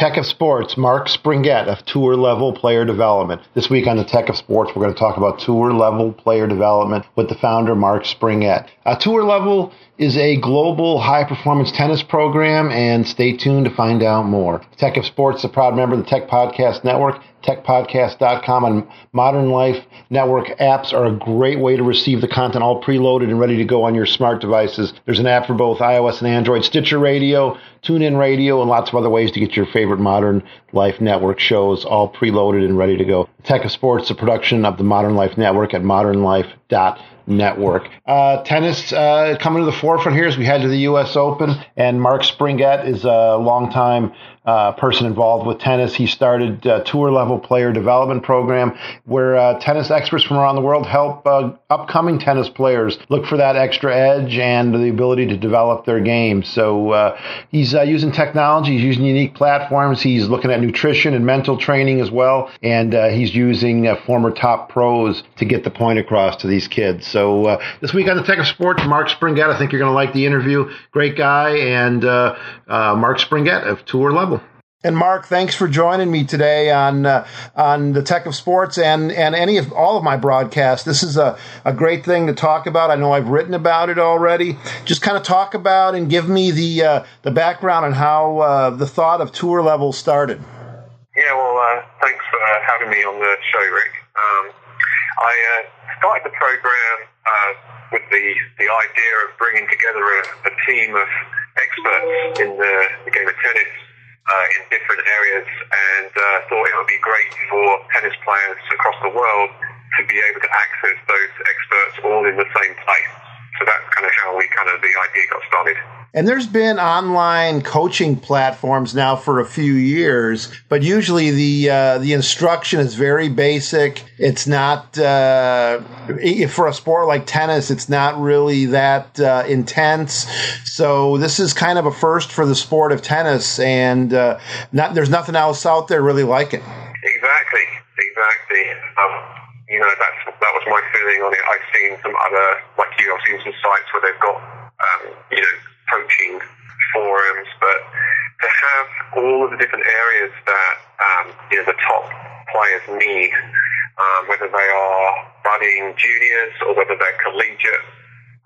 Tech of Sports, Mark Springett of Tour Level Player Development. This week on the Tech of Sports, we're going to talk about Tour Level Player Development with the founder, Mark Springett. Uh, tour Level is a global high performance tennis program, and stay tuned to find out more. Tech of Sports a proud member of the Tech Podcast Network techpodcast.com and Modern Life Network apps are a great way to receive the content all preloaded and ready to go on your smart devices. There's an app for both iOS and Android, Stitcher Radio, TuneIn Radio, and lots of other ways to get your favorite Modern Life Network shows all preloaded and ready to go. Tech of Sports, a production of the Modern Life Network at modernlife.com network. Uh, tennis uh, coming to the forefront here as we head to the U.S. Open, and Mark Springett is a longtime uh, person involved with tennis. He started a tour level player development program where uh, tennis experts from around the world help uh, upcoming tennis players look for that extra edge and the ability to develop their game. So uh, he's uh, using technology, he's using unique platforms, he's looking at nutrition and mental training as well, and uh, he's using former top pros to get the point across to these kids. So this week on the Tech of Sports, Mark Springett, I think you're going to like the interview. Great guy, and Mark Springett of Tour Level. And Mark, thanks for joining me today on uh, on the Tech of Sports and and any of all of my broadcasts. This is a, a great thing to talk about. I know I've written about it already. Just kind of talk about and give me the uh, the background on how uh, the thought of tour level started. Yeah, well, uh, thanks for having me on the show, Rick. Um, I uh, started the program uh, with the the idea of bringing together a, a team of experts in the, the game of tennis uh, in different areas and uh, thought it would be great for tennis players across the world to be able to access those experts all in the same place. So that's kind of how we kind of the idea got started. And there's been online coaching platforms now for a few years, but usually the uh, the instruction is very basic. It's not uh, for a sport like tennis. It's not really that uh, intense. So this is kind of a first for the sport of tennis, and uh, not there's nothing else out there really like it. Exactly, exactly. Um, you know, that's that was my feeling on it. I've seen some other, like you, I've seen some sites where they've got, um, you know coaching forums, but to have all of the different areas that um, you know the top players need, um, whether they are budding juniors or whether they're collegiate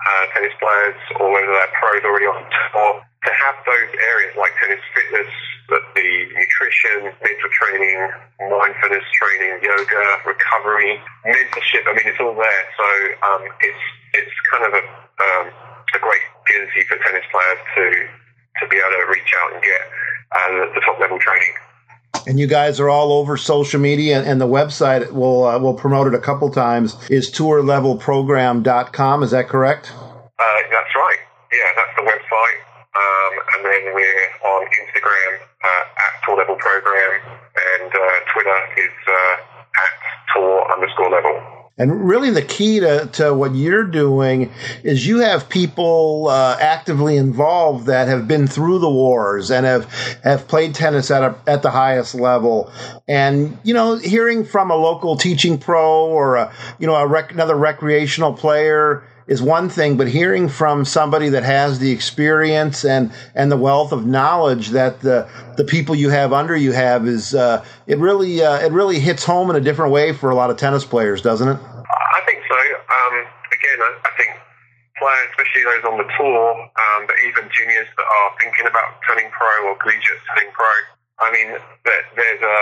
uh, tennis players or whether they're pros already on tour, to have those areas like tennis fitness, the nutrition, mental training, mindfulness training, yoga, recovery, mentorship. I mean, it's all there. So um, it's it's kind of a um, a great opportunity for tennis players to to be able to reach out and get uh, the top level training. And you guys are all over social media, and the website We'll uh, will promote it a couple times. Is tourlevelprogram.com? Is that correct? Uh, that's right. Yeah, that's the website. Um, and then we're on Instagram uh, at Tour Level Program, and uh, Twitter is uh, at Tour underscore Level. And really, the key to, to what you're doing is you have people uh, actively involved that have been through the wars and have have played tennis at a, at the highest level. And you know, hearing from a local teaching pro or a you know rec- another recreational player is one thing, but hearing from somebody that has the experience and and the wealth of knowledge that the the people you have under you have is uh, it really uh, it really hits home in a different way for a lot of tennis players, doesn't it? I think so. Um, again, I, I, think players, especially those on the tour, um, but even juniors that are thinking about turning pro or collegiate turning pro. I mean, there's a,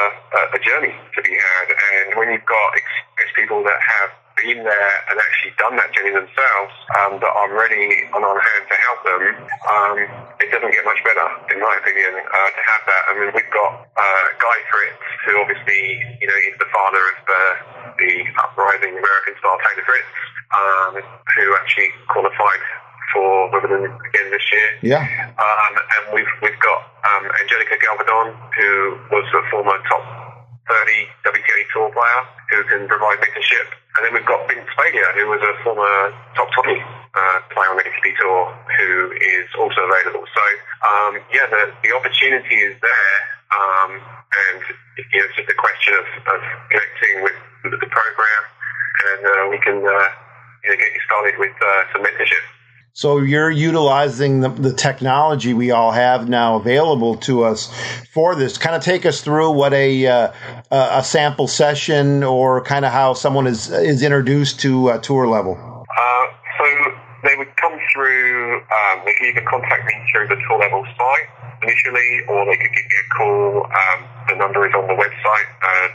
a journey to be had, and when you've got experienced people that have been there and actually done that journey themselves um, that are ready and on hand to help them, um, it doesn't get much better, in my opinion, uh, to have that. I mean, we've got uh, Guy Fritz, who obviously, you know, is the father of the, the uprising American style Taylor Fritz, um, who actually qualified for Wimbledon again this year. Yeah. Um, and we've we've got um, Angelica Gavaldon, who was a former top 30 WTA Tour player who can provide mentorship. And then we've got Vince Spadea, who was a former top 20 uh, player on the ATP Tour, who is also available. So, um, yeah, the, the opportunity is there. Um, and you know, it's just a question of, of connecting with the program, and uh, we can uh, you know, get you started with uh, some mentorship. So you're utilizing the, the, technology we all have now available to us for this. Kind of take us through what a uh, a sample session or kind of how someone is is introduced to uh, tour level. Uh, so they would come through. Um, they could either contact me through the tour level site initially, or they could give me a call. Um, the number is on the website uh,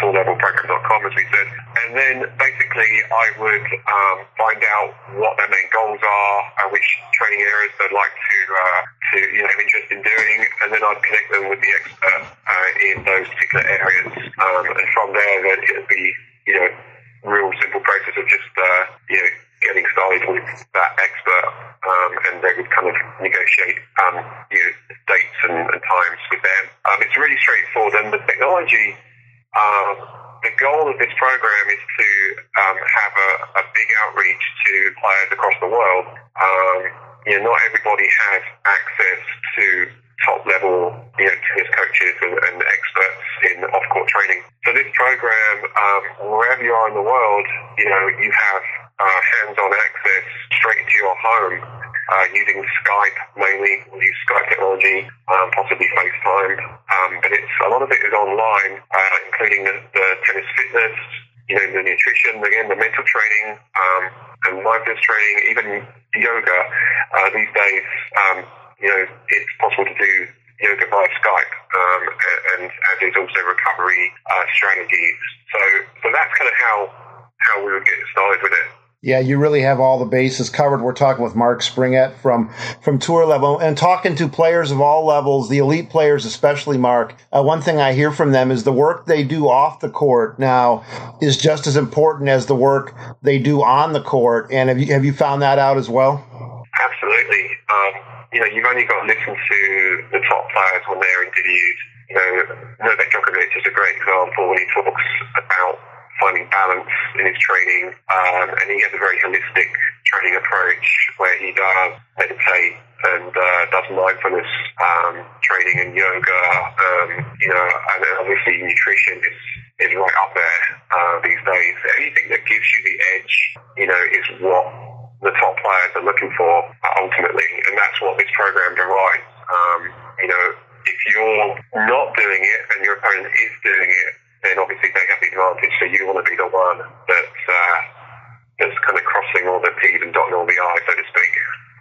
tourlevelprogram.com, as we said. Then basically I would um, find out what their main goals are, and which training areas they'd like to, uh, to you know, have interest in doing, and then I'd connect them with the expert uh, in those particular areas. Um, and from there, then it would be, you know, real simple process of just, uh, you know, getting started with that expert, um, and they would kind of negotiate um, you know, dates and, and times with them. Um, it's really straightforward, and the technology um, the goal of this program is to um, have a, a, big outreach to players across the world. Um, you know, not everybody has access to top level, you know, tennis coaches and, and experts in off court training. So this program, um, wherever you are in the world, you know, you have uh, hands-on access straight to your home uh, using Skype mainly. We use Skype technology, um, possibly FaceTime, um, but it's a lot of it is online, uh, including the, the, tennis fitness, you know, the nutrition, again, the mental training, um, and mindfulness training, even yoga. Uh, these days, um, you know, it's possible to do yoga via Skype, um, and as is also recovery uh, strategies. So, so that's kind of how how we would get started with it. Yeah, you really have all the bases covered. We're talking with Mark Springett from from tour level and talking to players of all levels, the elite players especially. Mark, uh, one thing I hear from them is the work they do off the court now is just as important as the work they do on the court. And have you have you found that out as well? Absolutely. Um, you know, you've only got to listen to the top players when they're interviewed. You know, Novak Djokovic is a great example when he talks about finding balance in his training, um, and he has a very holistic training approach where he does meditate and uh, does mindfulness um, training and yoga. Um, you know, and obviously nutrition is is right up there uh, these days. Anything that gives you the edge, you know, is what the top players are looking for ultimately, and that's what this program provides. Um, you know, if you're not doing it and your opponent is doing it, then obviously they have the advantage. So you want to be the one that's uh, that's kind of crossing all the T's and dotting all the I's, so to speak.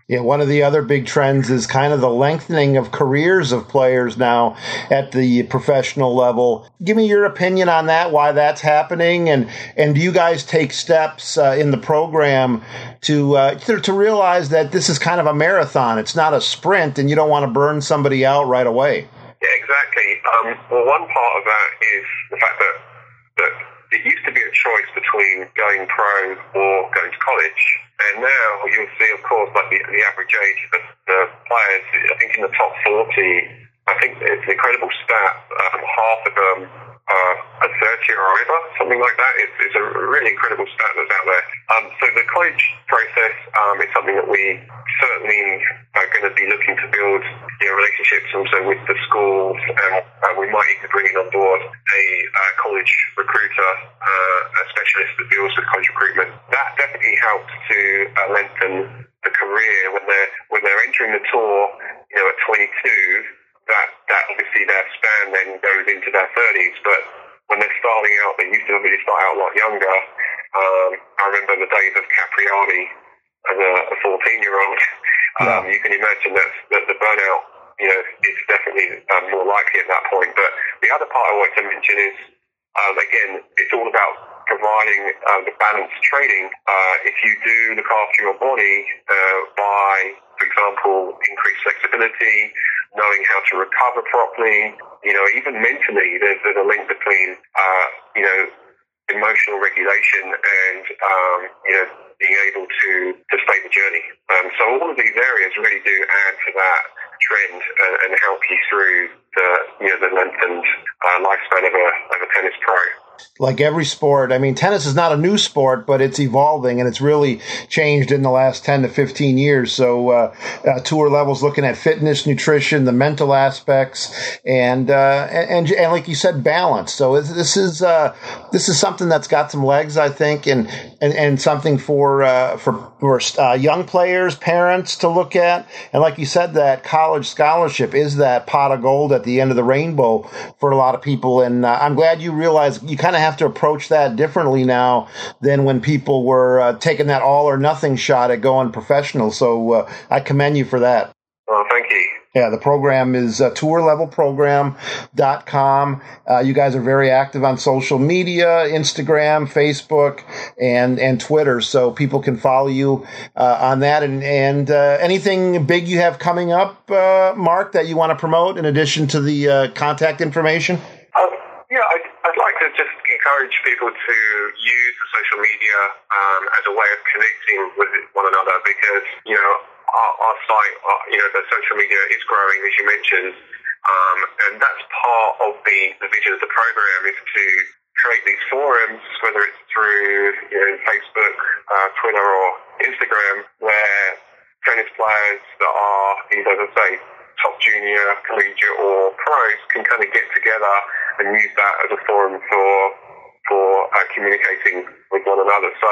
Yeah, one of the other big trends is kind of the lengthening of careers of players now at the professional level. Give me your opinion on that, why that's happening, and and do you guys take steps uh, in the program to, uh, to to realize that this is kind of a marathon? It's not a sprint, and you don't want to burn somebody out right away. Yeah, exactly. Um, well, one part of that is the fact that that it used to be a choice between going pro or going to college, and now you'll see, of course, like the, the average age of the, players. I think in the top forty, I think it's an incredible stat. Um, half of them uh, a 30 or over, something like that. It's, it's a really incredible stat that's out there. Um, so the college process um, is something that we certainly are going to be looking to build relationships also with the schools, and uh, we might even bring in on board a uh, college recruiter, uh, a specialist that deals with college recruitment. That definitely helps to uh, lengthen the career when they're when they're entering the tour. You know, at 22 that, that obviously their span then goes into their 30s, but when they're starting out, they used to really start out a lot younger. Um, I remember the days of Capriati as a, a 14 year old. Um, you can imagine that, that the burnout, you know, it's definitely um, more likely at that point. But the other part I want to mention is, um, again, it's all about providing uh, the balanced training. Uh, if you do look after your body uh, by, for example, increased flexibility, knowing how to recover properly. You know, even mentally, there's, there's a link between, uh, you know, emotional regulation and, um, you know, being able to, to stay the journey. Um, so all of these areas really do add to that trend and, and help you through the, you know, the lengthened uh, lifespan of a, of a tennis pro. Like every sport, I mean, tennis is not a new sport, but it's evolving and it's really changed in the last 10 to 15 years. So, uh, uh, tour levels looking at fitness, nutrition, the mental aspects, and, uh, and, and, like you said, balance. So this is, uh, this is something that's got some legs, I think, and, and, and something for, uh, for, for uh, young players, parents to look at. And like you said, that college scholarship is that pot of gold at the end of the rainbow for a lot of people. And I'm glad you realize you kind of have to approach that differently now than when people were uh, taking that all or nothing shot at going professional. So uh, I commend you for that. Well, thank you. Yeah, the program is uh, tourlevelprogram.com. Uh, you guys are very active on social media, Instagram, Facebook, and, and Twitter. So people can follow you uh, on that. And, and uh, anything big you have coming up, uh, Mark, that you want to promote in addition to the uh, contact information? Um, yeah, I'd, I'd like to just encourage people to use social media um, as a way of connecting with one another because, you know, our, our site, our, you know, the social media is growing, as you mentioned, um, and that's part of the, the vision of the program is to create these forums, whether it's through you know, Facebook, uh, Twitter, or Instagram, where tennis players that are as I say, top junior, collegiate, or pros can kind of get together and use that as a forum for for uh, communicating with one another. So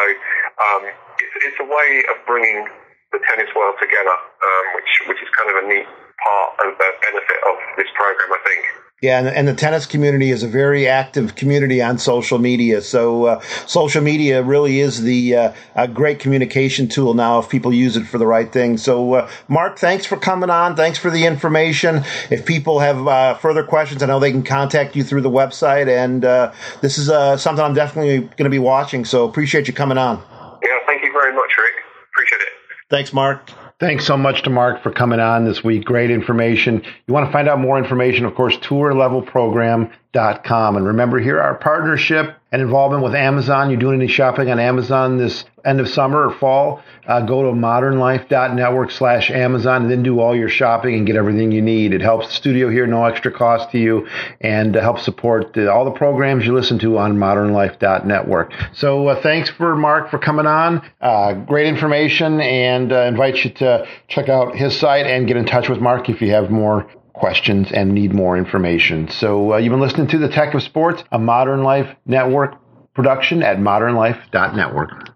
um, it's, it's a way of bringing the tennis world together, um, which which is kind of a neat part of the benefit of this program, I think. Yeah, and, and, the tennis community is a very active community on social media. So uh, social media really is the uh, a great communication tool now if people use it for the right thing. So uh, Mark, thanks for coming on. Thanks for the information. If people have uh, further questions, I know they can contact you through the website. And uh, this is uh, something I'm definitely going to be watching. So appreciate you coming on. Yeah, thank you very much, Rick. Appreciate it. Thanks, Mark. Thanks so much to Mark for coming on this week. Great information. You want to find out more information, of course, tourlevelprogram.com. And remember here, our partnership and involvement with Amazon. You're doing any shopping on Amazon this end of summer or fall, uh, go to modernlife.network slash Amazon and then do all your shopping and get everything you need. It helps the studio here, no extra cost to you, and uh, helps support the, all the programs you listen to on modernlife.network. So uh, thanks for Mark for coming on. Uh, great information and uh, invite you to check out his site and get in touch with Mark if you have more questions and need more information. So uh, you've been listening to the Tech of Sports, a Modern Life Network production at modernlife.network.